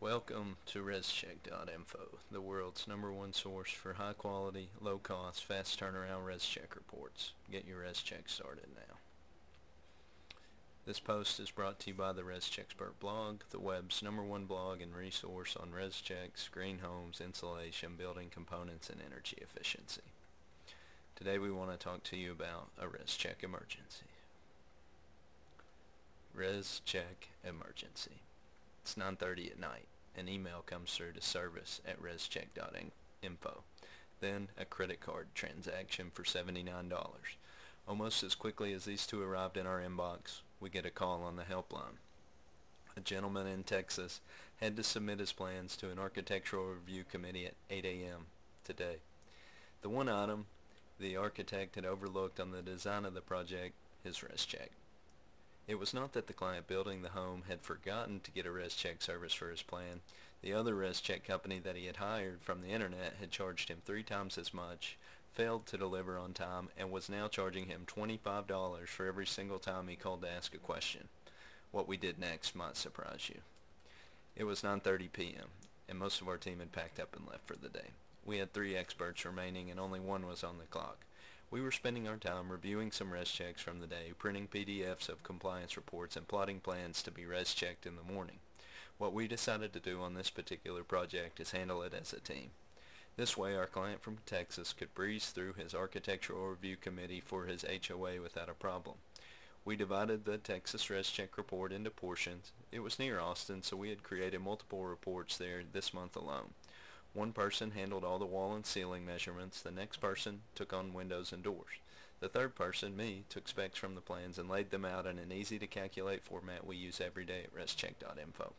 Welcome to ResCheck.info, the world's number one source for high quality, low cost, fast turnaround ResCheck reports. Get your ResCheck started now. This post is brought to you by the ResCheckspert blog, the web's number one blog and resource on ResChecks, green homes, insulation, building components, and energy efficiency. Today we want to talk to you about a ResCheck emergency. ResCheck emergency. It's 9.30 at night. An email comes through to service at rescheck.info. Then a credit card transaction for $79. Almost as quickly as these two arrived in our inbox, we get a call on the helpline. A gentleman in Texas had to submit his plans to an architectural review committee at 8 a.m. today. The one item the architect had overlooked on the design of the project, his ResCheck. It was not that the client building the home had forgotten to get a ResCheck service for his plan. The other ResCheck company that he had hired from the internet had charged him three times as much, failed to deliver on time, and was now charging him $25 for every single time he called to ask a question. What we did next might surprise you. It was 9.30 p.m., and most of our team had packed up and left for the day. We had three experts remaining and only one was on the clock. We were spending our time reviewing some res checks from the day, printing PDFs of compliance reports, and plotting plans to be res checked in the morning. What we decided to do on this particular project is handle it as a team. This way our client from Texas could breeze through his architectural review committee for his HOA without a problem. We divided the Texas Res Check report into portions. It was near Austin, so we had created multiple reports there this month alone. One person handled all the wall and ceiling measurements. The next person took on windows and doors. The third person, me, took specs from the plans and laid them out in an easy-to-calculate format we use every day at rescheck.info.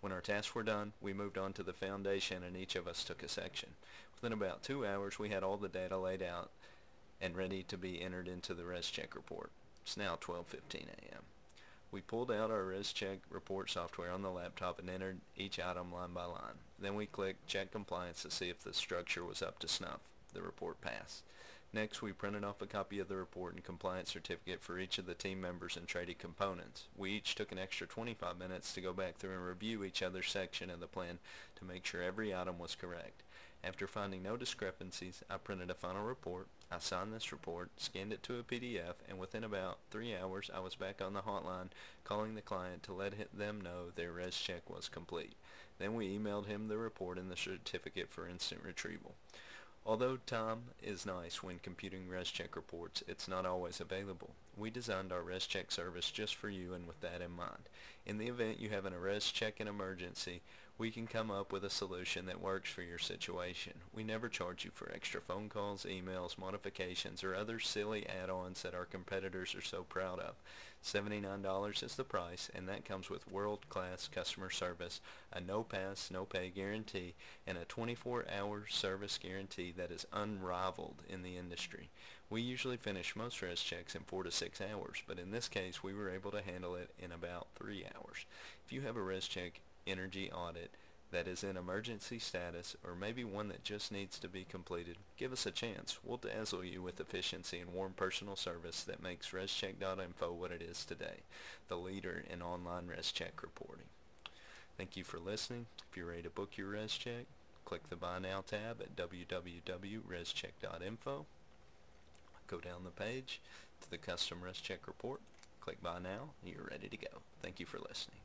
When our tasks were done, we moved on to the foundation and each of us took a section. Within about two hours, we had all the data laid out and ready to be entered into the ResCheck report. It's now 12.15 a.m. We pulled out our ResCheck report software on the laptop and entered each item line by line. Then we clicked Check Compliance to see if the structure was up to snuff. The report passed. Next, we printed off a copy of the report and compliance certificate for each of the team members and traded components. We each took an extra 25 minutes to go back through and review each other's section of the plan to make sure every item was correct. After finding no discrepancies, I printed a final report. I signed this report, scanned it to a PDF, and within about three hours I was back on the hotline calling the client to let them know their res check was complete. Then we emailed him the report and the certificate for instant retrieval. Although time is nice when computing ResCheck reports, it's not always available. We designed our ResCheck service just for you and with that in mind. In the event you have an ResCheck in emergency, we can come up with a solution that works for your situation. We never charge you for extra phone calls, emails, modifications, or other silly add-ons that our competitors are so proud of. $79 is the price, and that comes with world-class customer service, a no-pass, no-pay guarantee, and a 24-hour service guarantee that is unrivaled in the industry. We usually finish most res checks in 4 to 6 hours, but in this case we were able to handle it in about 3 hours. If you have a res check energy audit that is in emergency status or maybe one that just needs to be completed, give us a chance. We'll dazzle you with efficiency and warm personal service that makes ResCheck.info what it is today, the leader in online ResCheck reporting. Thank you for listening. If you're ready to book your ResCheck, Click the Buy Now tab at www.rescheck.info. Go down the page to the Custom ResCheck report. Click Buy Now, and you're ready to go. Thank you for listening.